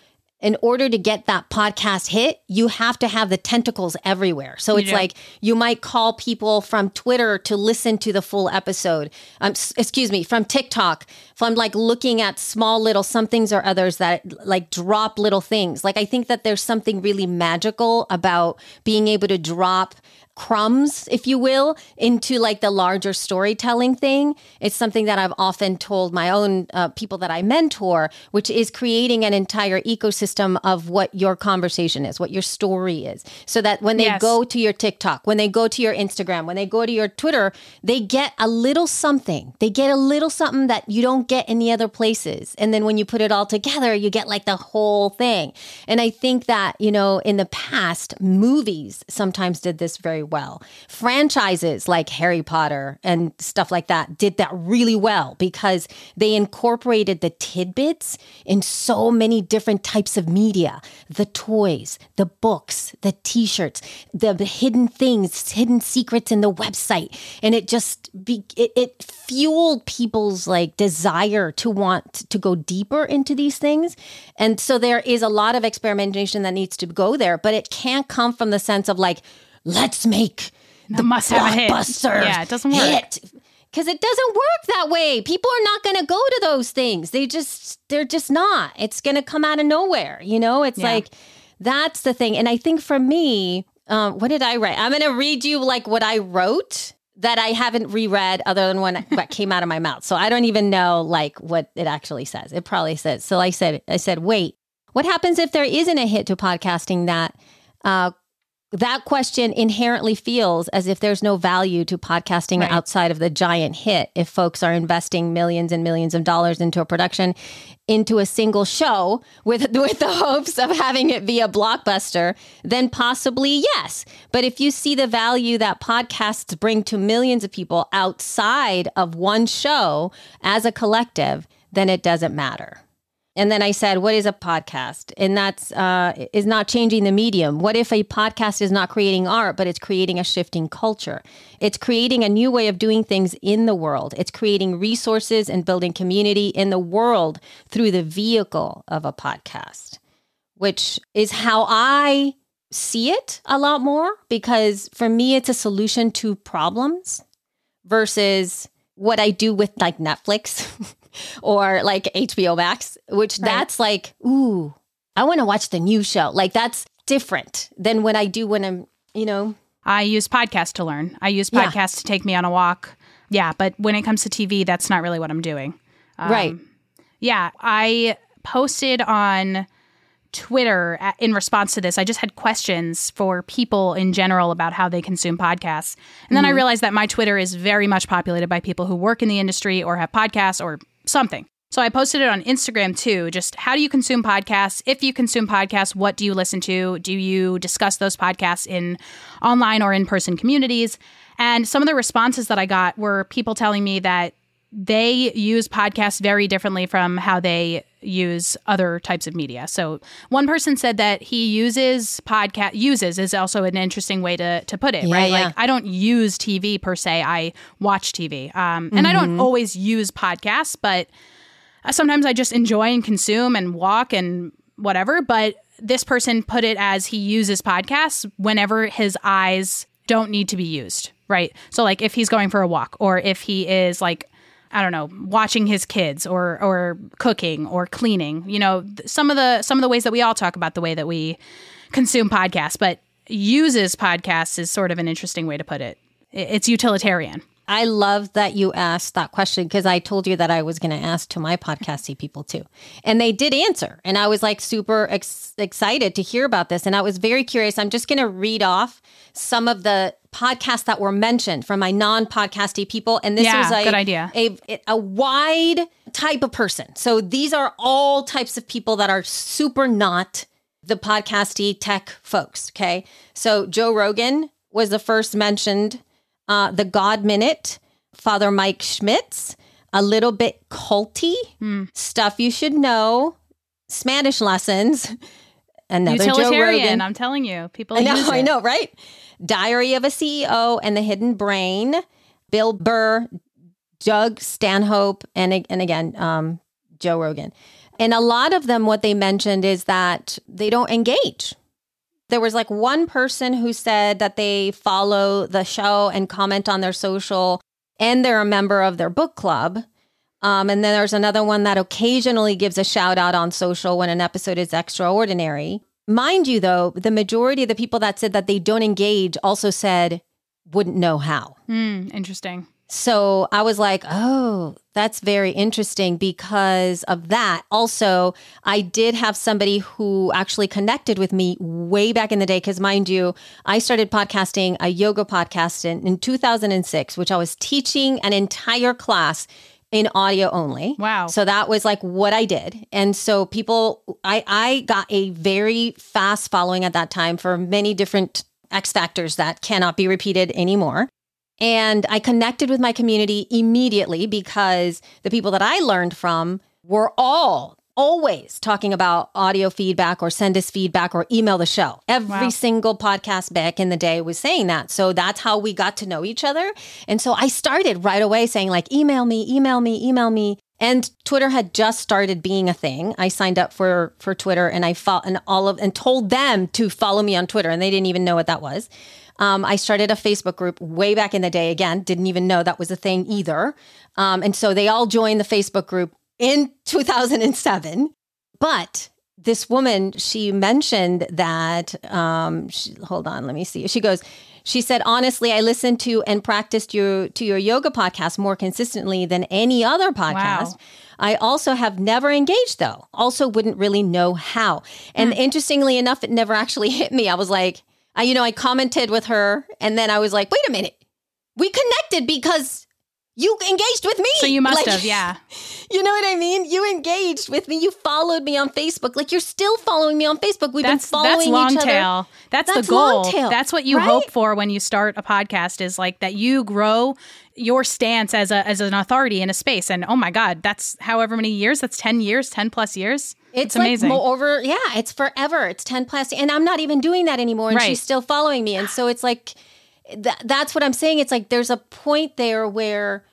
in order to get that podcast hit, you have to have the tentacles everywhere. So it's like you might call people from Twitter to listen to the full episode. Um, excuse me, from TikTok, from like looking at small little somethings or others that like drop little things. Like I think that there's something really magical about being able to drop crumbs, if you will, into like the larger storytelling thing. It's something that I've often told my own uh, people that I mentor, which is creating an entire ecosystem of what your conversation is, what your story is. So that when they yes. go to your TikTok, when they go to your Instagram, when they go to your Twitter, they get a little something. They get a little something that you don't get in the other places. And then when you put it all together, you get like the whole thing. And I think that, you know, in the past, movies sometimes did this very well. Franchises like Harry Potter and stuff like that did that really well because they incorporated the tidbits in so many different types of media the toys, the books, the t shirts, the, hidden things, hidden secrets in the website. And it just, be, it, it fueled people's like desire to want to go deeper into these things. And so there is a lot of experimentation that needs to go there, but it can't come from the sense of like, let's make the must blockbuster Yeah, it doesn't work. Because it doesn't work that way. People are not going to go to those things. They just, they're just not. It's going to come out of nowhere. You know, it's yeah. like, that's the thing. And I think for me, um, what did I write? I'm going to read you like what I wrote that I haven't reread other than when what came out of my mouth. So I don't even know like what it actually says. It probably says. So I said, I said, wait, what happens if there isn't a hit to podcasting that uh, that question inherently feels as if there's no value to podcasting right. outside of the giant hit. If folks are investing millions and millions of dollars into a production, into a single show with with the hopes of having it be a blockbuster, then possibly yes. But if you see the value that podcasts bring to millions of people outside of one show as a collective, then it doesn't matter. And then I said, "What is a podcast?" And that's uh, is not changing the medium. What if a podcast is not creating art, but it's creating a shifting culture? It's creating a new way of doing things in the world. It's creating resources and building community in the world through the vehicle of a podcast, which is how I see it a lot more. Because for me, it's a solution to problems versus what I do with like Netflix. or like HBO Max, which right. that's like, ooh, I want to watch the new show. Like that's different than when I do when I'm, you know. I use podcasts to learn. I use podcasts yeah. to take me on a walk. Yeah, but when it comes to TV, that's not really what I'm doing. Um, right. Yeah, I posted on Twitter in response to this. I just had questions for people in general about how they consume podcasts. And then mm-hmm. I realized that my Twitter is very much populated by people who work in the industry or have podcasts or something. So I posted it on Instagram too. Just how do you consume podcasts? If you consume podcasts, what do you listen to? Do you discuss those podcasts in online or in person communities? And some of the responses that I got were people telling me that they use podcasts very differently from how they use other types of media. So one person said that he uses podcast uses is also an interesting way to to put it, yeah, right? Yeah. Like I don't use TV per se. I watch TV. Um, and mm-hmm. I don't mm-hmm. always use podcasts, but sometimes I just enjoy and consume and walk and whatever, but this person put it as he uses podcasts whenever his eyes don't need to be used, right? So like if he's going for a walk or if he is like I don't know, watching his kids or or cooking or cleaning. You know, some of the some of the ways that we all talk about the way that we consume podcasts, but uses podcasts is sort of an interesting way to put it. It's utilitarian. I love that you asked that question because I told you that I was going to ask to my podcasty people too. And they did answer. And I was like super ex- excited to hear about this. And I was very curious. I'm just going to read off some of the podcasts that were mentioned from my non podcasty people. And this yeah, was a, good idea. A, a wide type of person. So these are all types of people that are super not the podcasty tech folks. Okay. So Joe Rogan was the first mentioned uh, The God Minute, Father Mike Schmitz, a little bit culty, mm. stuff you should know, Spanish lessons, another Utilitarian, I'm telling you. People I know, I know, right? Diary of a CEO and the Hidden Brain, Bill Burr, Doug Stanhope, and, and again, um, Joe Rogan. And a lot of them, what they mentioned is that they don't engage. There was like one person who said that they follow the show and comment on their social and they're a member of their book club. Um, and then there's another one that occasionally gives a shout out on social when an episode is extraordinary. Mind you, though, the majority of the people that said that they don't engage also said wouldn't know how. Mm, interesting. So I was like, oh, that's very interesting because of that. Also, I did have somebody who actually connected with me way back in the day. Because, mind you, I started podcasting a yoga podcast in, in 2006, which I was teaching an entire class in audio only. Wow. So that was like what I did. And so people I I got a very fast following at that time for many different X factors that cannot be repeated anymore. And I connected with my community immediately because the people that I learned from were all always talking about audio feedback or send us feedback or email the show. Every wow. single podcast back in the day was saying that. So that's how we got to know each other. And so I started right away saying like email me, email me, email me. And Twitter had just started being a thing. I signed up for for Twitter and I fought and all of and told them to follow me on Twitter and they didn't even know what that was. Um, I started a Facebook group way back in the day. Again, didn't even know that was a thing either. Um, and so they all joined the Facebook group in 2007. But this woman, she mentioned that, um, she, hold on, let me see. She goes, she said, honestly, I listened to and practiced your to your yoga podcast more consistently than any other podcast. Wow. I also have never engaged though. Also wouldn't really know how. And mm. interestingly enough, it never actually hit me. I was like, I, you know, I commented with her and then I was like, wait a minute. We connected because you engaged with me. So you must like, have, yeah. You know what I mean? You engaged with me. You followed me on Facebook. Like you're still following me on Facebook. We've that's, been following that's long each tail. other. That's, that's the goal. That's what you right? hope for when you start a podcast is like that you grow your stance as a as an authority in a space. And oh my God, that's however many years. That's ten years, ten plus years. It's, it's amazing. Like over, yeah, it's forever. It's ten plus, and I'm not even doing that anymore. And right. she's still following me, and so it's like that. That's what I'm saying. It's like there's a point there where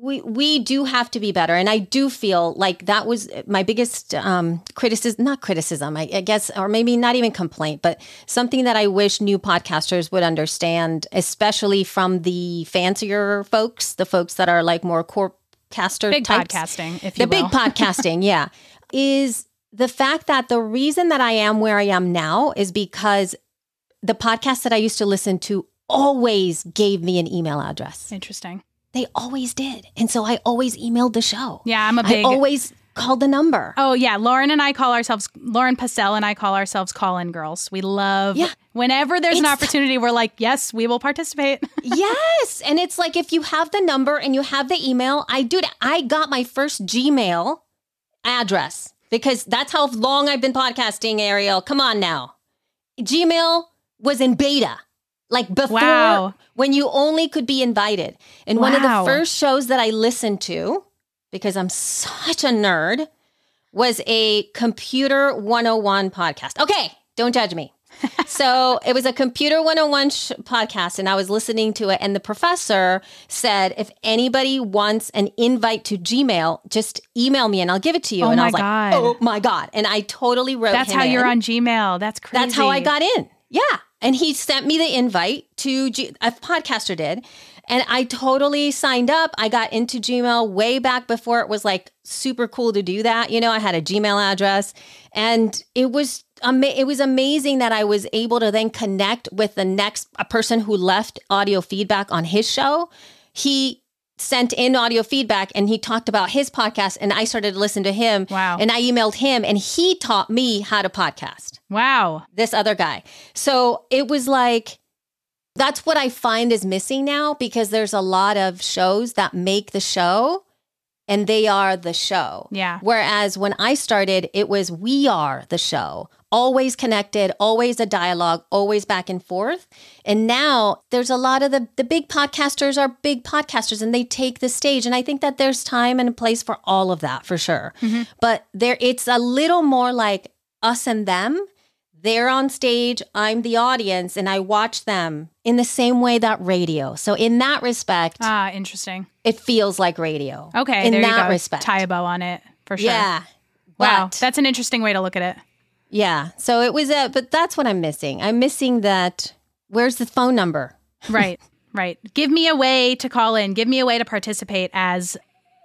we we do have to be better and i do feel like that was my biggest um, criticism not criticism I, I, guess or maybe not even complaint but something that i wish new podcasters would understand especially from the fancier folks the folks that are like more core caster big types, podcasting if you the will. big podcasting yeah is the fact that the reason that i am where i am now is because the podcast that i used to listen to always gave me an email address interesting they always did. And so I always emailed the show. Yeah, I'm a big. I always called the number. Oh, yeah. Lauren and I call ourselves, Lauren Passell and I call ourselves call in girls. We love, yeah. whenever there's it's, an opportunity, we're like, yes, we will participate. yes. And it's like if you have the number and you have the email, I do. I got my first Gmail address because that's how long I've been podcasting, Ariel. Come on now. Gmail was in beta like before wow. when you only could be invited. And wow. one of the first shows that I listened to, because I'm such a nerd, was a Computer 101 podcast. Okay, don't judge me. So it was a Computer 101 sh- podcast, and I was listening to it. And the professor said, if anybody wants an invite to Gmail, just email me and I'll give it to you. Oh and I was God. like, oh my God. And I totally wrote That's how in. you're on Gmail. That's crazy. That's how I got in. Yeah. And he sent me the invite to G- a podcaster did. And I totally signed up. I got into Gmail way back before it was like super cool to do that. You know, I had a Gmail address and it was ama- it was amazing that I was able to then connect with the next a person who left audio feedback on his show. He sent in audio feedback and he talked about his podcast and I started to listen to him. Wow. And I emailed him and he taught me how to podcast. Wow. This other guy. So it was like, that's what I find is missing now because there's a lot of shows that make the show and they are the show. Yeah. Whereas when I started, it was we are the show always connected, always a dialogue, always back and forth. And now there's a lot of the the big podcasters are big podcasters and they take the stage and I think that there's time and a place for all of that for sure. Mm-hmm. But there it's a little more like us and them. They're on stage, I'm the audience and I watch them in the same way that radio. So in that respect, ah, interesting. It feels like radio. Okay, in there that you go. respect. Tie a bow on it for sure. Yeah. Wow, but, that's an interesting way to look at it. Yeah. So it was a, but that's what I'm missing. I'm missing that. Where's the phone number? right. Right. Give me a way to call in. Give me a way to participate as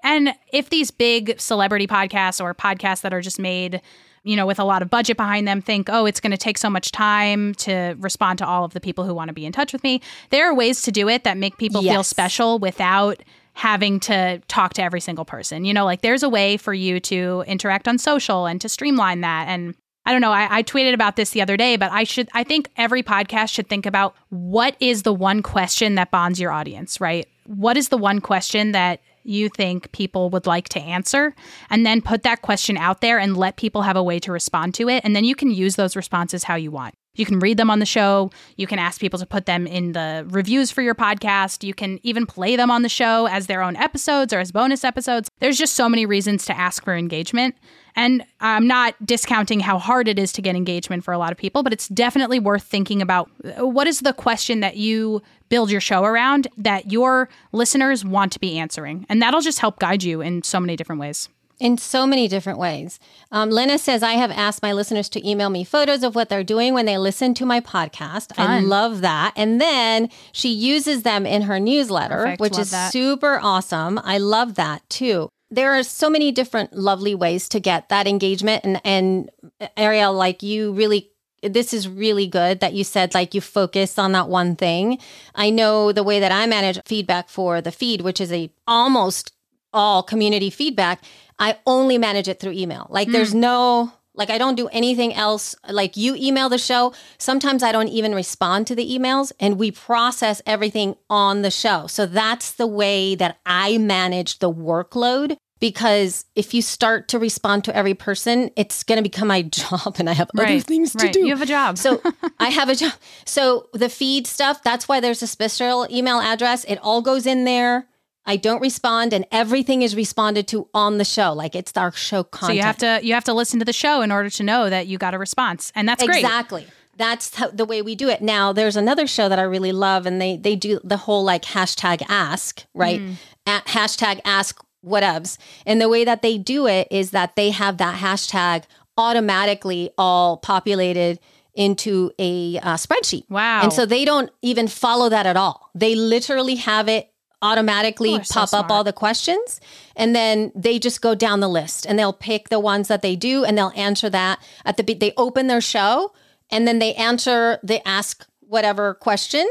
and if these big celebrity podcasts or podcasts that are just made, you know, with a lot of budget behind them think, oh, it's going to take so much time to respond to all of the people who want to be in touch with me, there are ways to do it that make people yes. feel special without having to talk to every single person. You know, like there's a way for you to interact on social and to streamline that. And I don't know, I, I, tweeted about this the other day, but I should, I think every podcast should think about what is the one question that bonds your audience, right? What is the one question that you think people would like to answer? And then put that question out there and let people have a way to respond to it. And then you can use those responses how you want. You can read them on the show. You can ask people to put them in the reviews for your podcast. You can even play them on the show as their own episodes or as bonus episodes. There's just so many reasons to ask for engagement and I'm not discounting how hard it is to get engagement for a lot of people, but it's definitely worth thinking about uh, what is the question that you build your show around that your listeners want to be answering. And that'll just help guide you in so many different ways. In so many different ways. Um, Lena says, I have asked my listeners to email me photos of what they're doing when they listen to my podcast. Fun. I love that. And then she uses them in her newsletter, Perfect. which love is that. super awesome. I love that too there are so many different lovely ways to get that engagement and and Ariel like you really this is really good that you said like you focus on that one thing. I know the way that I manage feedback for the feed, which is a almost all community feedback, I only manage it through email. Like mm. there's hmm. no like I don't do anything else. Like you email the show. Sometimes I don't even respond to the emails and we process everything on the show. So that's the way that I manage the workload because if you start to respond to every person, it's going to become my job and I have right, other things to do. You have a job. so I have a job. So the feed stuff, that's why there's a special email address. It all goes in there. I don't respond and everything is responded to on the show. Like it's our show content. So you have to you have to listen to the show in order to know that you got a response. And that's great. Exactly. That's how, the way we do it. Now, there's another show that I really love, and they they do the whole like hashtag ask, right? Mm. At hashtag ask whatevs. And the way that they do it is that they have that hashtag automatically all populated into a uh, spreadsheet. Wow. And so they don't even follow that at all. They literally have it automatically pop so up all the questions and then they just go down the list and they'll pick the ones that they do and they'll answer that at the they open their show and then they answer they ask whatever question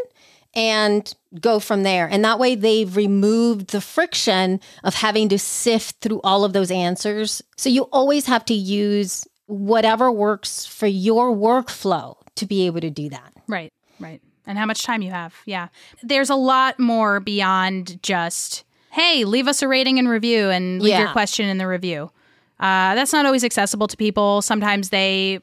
and go from there. And that way they've removed the friction of having to sift through all of those answers. So you always have to use whatever works for your workflow to be able to do that. Right, right. And how much time you have. Yeah. There's a lot more beyond just, hey, leave us a rating and review and leave yeah. your question in the review. Uh, that's not always accessible to people. Sometimes they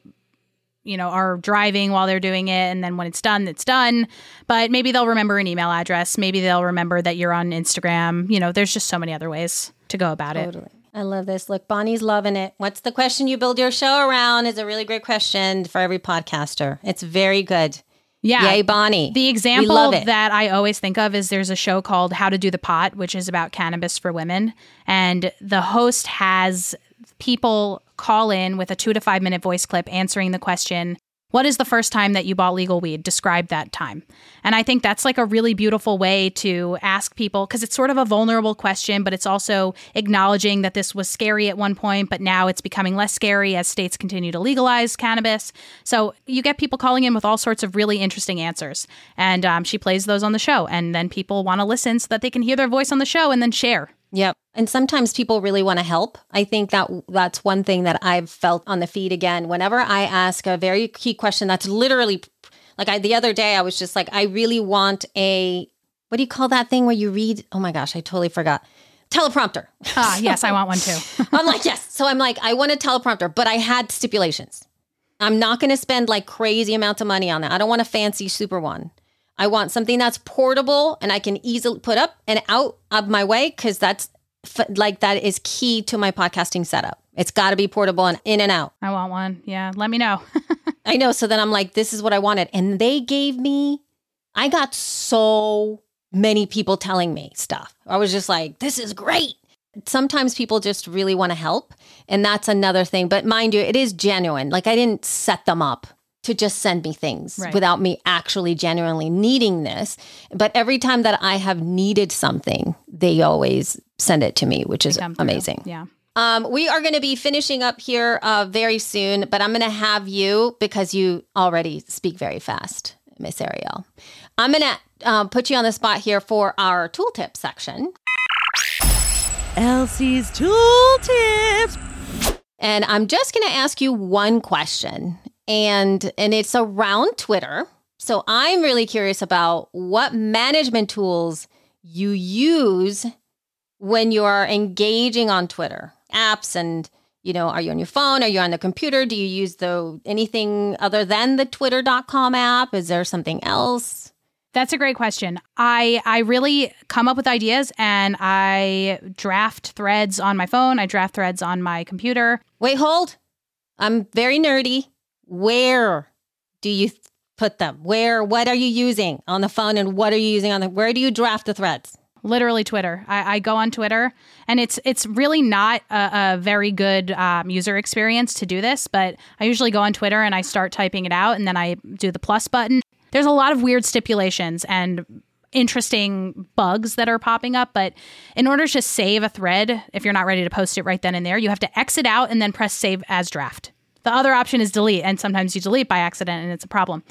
you know, are driving while they're doing it. And then when it's done, it's done. But maybe they'll remember an email address. Maybe they'll remember that you're on Instagram. You know, there's just so many other ways to go about it. totally. it. I love this. Look, Bonnie's loving it. What's the question you build your show around is a really great question for every podcaster. It's very good. Yeah. Yay, Bonnie. The example that I always think of is there's a show called How to Do the Pot, which is about cannabis for women. And the host has people call in with a two to five minute voice clip answering the question, What is the first time that you bought legal weed? Describe that time. And I think that's like a really beautiful way to ask people because it's sort of a vulnerable question, but it's also acknowledging that this was scary at one point, but now it's becoming less scary as states continue to legalize cannabis. So you get people calling in with all sorts of really interesting answers. And um, she plays those on the show. And then people want to listen so that they can hear their voice on the show and then share. Yep. And sometimes people really want to help. I think that that's one thing that I've felt on the feed again. Whenever I ask a very key question that's literally like I, the other day, I was just like, I really want a, what do you call that thing where you read? Oh my gosh, I totally forgot. Teleprompter. Ah, so, yes, I want one too. I'm like, yes. So I'm like, I want a teleprompter, but I had stipulations. I'm not going to spend like crazy amounts of money on that. I don't want a fancy super one. I want something that's portable and I can easily put up and out of my way because that's like that is key to my podcasting setup. It's got to be portable and in and out. I want one. Yeah, let me know. I know. So then I'm like, this is what I wanted. And they gave me, I got so many people telling me stuff. I was just like, this is great. Sometimes people just really want to help. And that's another thing. But mind you, it is genuine. Like I didn't set them up to just send me things right. without me actually genuinely needing this. But every time that I have needed something, they always send it to me, which is amazing. Yeah. Um, we are going to be finishing up here uh, very soon, but I'm going to have you because you already speak very fast, Miss Ariel. I'm going to um, put you on the spot here for our tooltip section. Elsie's tooltips. And I'm just going to ask you one question, and and it's around Twitter. So I'm really curious about what management tools you use when you are engaging on Twitter, apps and you know, are you on your phone? Are you on the computer? Do you use the anything other than the twitter.com app? Is there something else? That's a great question. I I really come up with ideas and I draft threads on my phone. I draft threads on my computer. Wait, hold. I'm very nerdy. Where do you put them? Where what are you using on the phone and what are you using on the where do you draft the threads? literally Twitter. I, I, go on Twitter, and it's it's really not a, a very good um, user experience to do this. But I usually go on Twitter and I start typing it out, and then I do the plus button. There's a lot of weird stipulations and interesting bugs that are popping up. But in order to save a thread, if you're not ready to post it right then and there, you have to exit out and then press save as draft. The other option is delete, and sometimes you delete by accident, and it's a problem.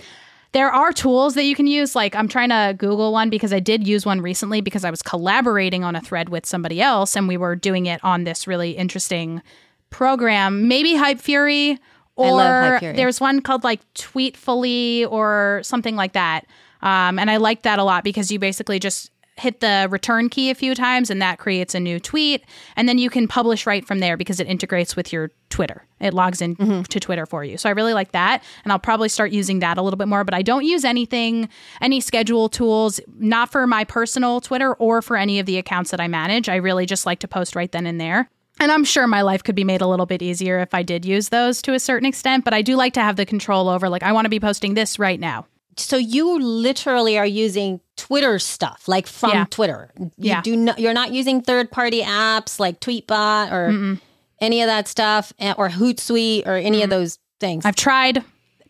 There are tools that you can use. Like I'm trying to Google one because I did use one recently because I was collaborating on a thread with somebody else and we were doing it on this really interesting program. Maybe Hypefury or Hypefury. there's one called like Tweetfully or something like that. Um, and I like that a lot because you basically just hit the return key a few times and that creates a new tweet. And then you can publish right from there because it integrates with your twitter. It logs in mm-hmm. to twitter for you. So i really like that and i'll probably start using that a little bit more but i don't use anything any schedule tools not for my personal twitter or for any of the accounts that i manage. I really just like to post right then and there. And I'm sure my life could be made a little bit easier if I did use those to a certain extent, but I do like to have the control over, like, I want to be posting this right now so you literally are using Twitter stuff, like from yeah. Twitter. You yeah. do not, you're not using third party apps like Tweetbot or Mm-mm. any of that stuff eh, or Hootsuite or any mm. of those things. I've tried,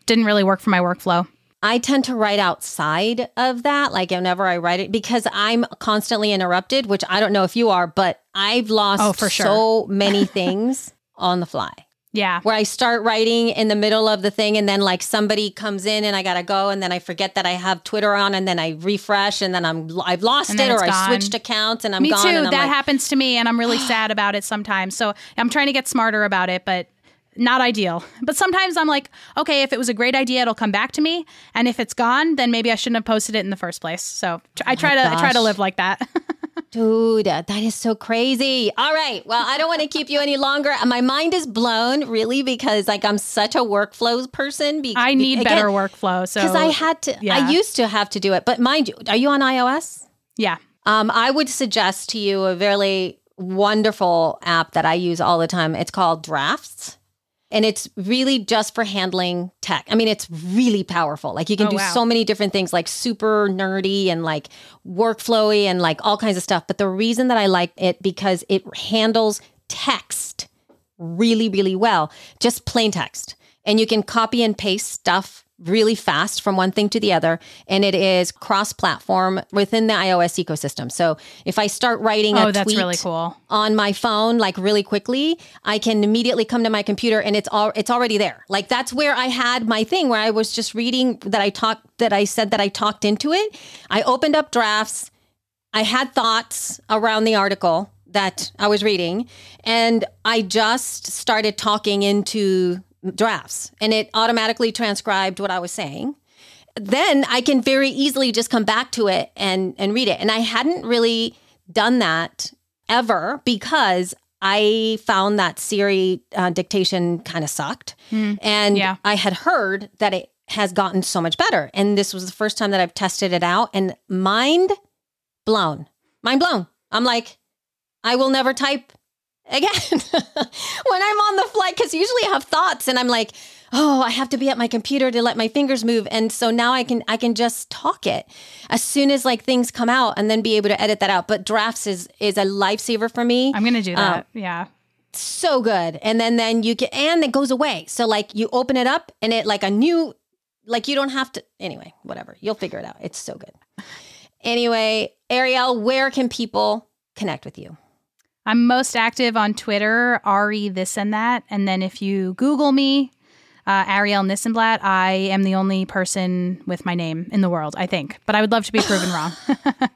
didn't really work for my workflow. I tend to write outside of that, like whenever I write it, because I'm constantly interrupted, which I don't know if you are, but I've lost oh, for sure. so many things on the fly. Yeah. Where I start writing in the middle of the thing and then like somebody comes in and I got to go and then I forget that I have Twitter on and then I refresh and then I'm I've lost it or I switched accounts and I'm me gone. Me too. that like, happens to me and I'm really sad about it sometimes. So I'm trying to get smarter about it, but not ideal. But sometimes I'm like, okay, if it was a great idea, it'll come back to me, and if it's gone, then maybe I shouldn't have posted it in the first place. So I oh try oh to I try to live like that. Dude, that is so crazy. All right. Well, I don't want to keep you any longer. My mind is blown, really, because like I'm such a workflows person. Be- I need again, better workflow. So because I had to, yeah. I used to have to do it. But mind you, are you on iOS? Yeah. Um, I would suggest to you a very wonderful app that I use all the time. It's called Drafts and it's really just for handling tech. I mean, it's really powerful. Like you can oh, do wow. so many different things, like super nerdy and like workflowy and like all kinds of stuff. But the reason that I like it because it handles text really, really well, just plain text. And you can copy and paste stuff really fast from one thing to the other. And it is cross platform within the iOS ecosystem. So if I start writing oh, a that's tweet really cool. on my phone, like really quickly, I can immediately come to my computer and it's all it's already there. Like that's where I had my thing where I was just reading that I talked that I said that I talked into it. I opened up drafts. I had thoughts around the article that I was reading, and I just started talking into drafts and it automatically transcribed what I was saying. Then I can very easily just come back to it and and read it. And I hadn't really done that ever because I found that Siri uh, dictation kind of sucked. Mm, and yeah. I had heard that it has gotten so much better. And this was the first time that I've tested it out and mind blown. Mind blown. I'm like, I will never type again when I'm on the flight because usually I have thoughts and I'm like, oh, I have to be at my computer to let my fingers move. And so now I can I can just talk it as soon as like things come out and then be able to edit that out. But drafts is is a lifesaver for me. I'm gonna do that. Um, yeah. So good. And then then you get and it goes away. So like you open it up and it like a new like you don't have to anyway, whatever. You'll figure it out. It's so good. Anyway, Ariel, where can people connect with you? I'm most active on Twitter, Ari this and that. And then if you Google me, uh, Ariel Nissenblatt, I am the only person with my name in the world, I think. But I would love to be proven wrong.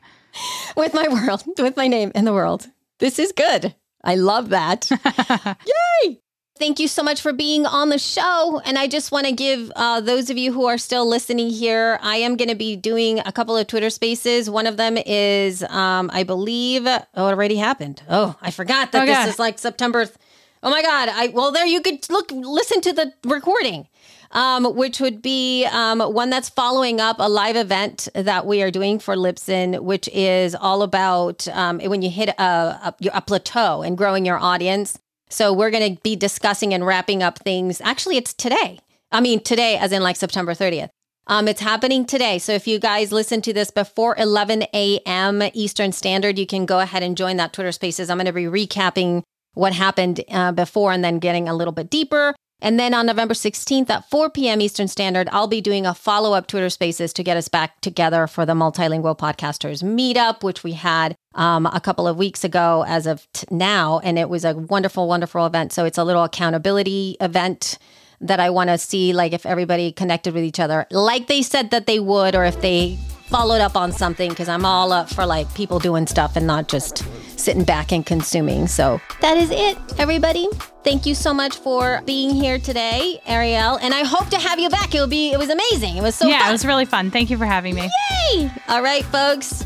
with my world, with my name in the world. This is good. I love that. Yay! Thank you so much for being on the show. And I just want to give uh, those of you who are still listening here, I am going to be doing a couple of Twitter spaces. One of them is, um, I believe, oh, it already happened. Oh, I forgot that this is like September. Th- oh my God. I Well, there you could look, listen to the recording. Um, which would be um, one that's following up a live event that we are doing for Libsyn, which is all about um, when you hit a, a, a plateau and growing your audience. So we're going to be discussing and wrapping up things. Actually, it's today. I mean, today, as in like September 30th. Um, it's happening today. So if you guys listen to this before 11 a.m. Eastern Standard, you can go ahead and join that Twitter Spaces. I'm going to be recapping what happened uh, before and then getting a little bit deeper. And then on November 16th at 4 p.m. Eastern Standard, I'll be doing a follow up Twitter Spaces to get us back together for the Multilingual Podcasters Meetup, which we had um, a couple of weeks ago as of t- now. And it was a wonderful, wonderful event. So it's a little accountability event that I want to see, like if everybody connected with each other, like they said that they would, or if they followed up on something, because I'm all up for like people doing stuff and not just sitting back and consuming. So that is it, everybody. Thank you so much for being here today, Ariel. And I hope to have you back. It will be it was amazing. It was so Yeah, fun. it was really fun. Thank you for having me. Yay! All right, folks.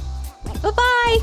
Bye-bye.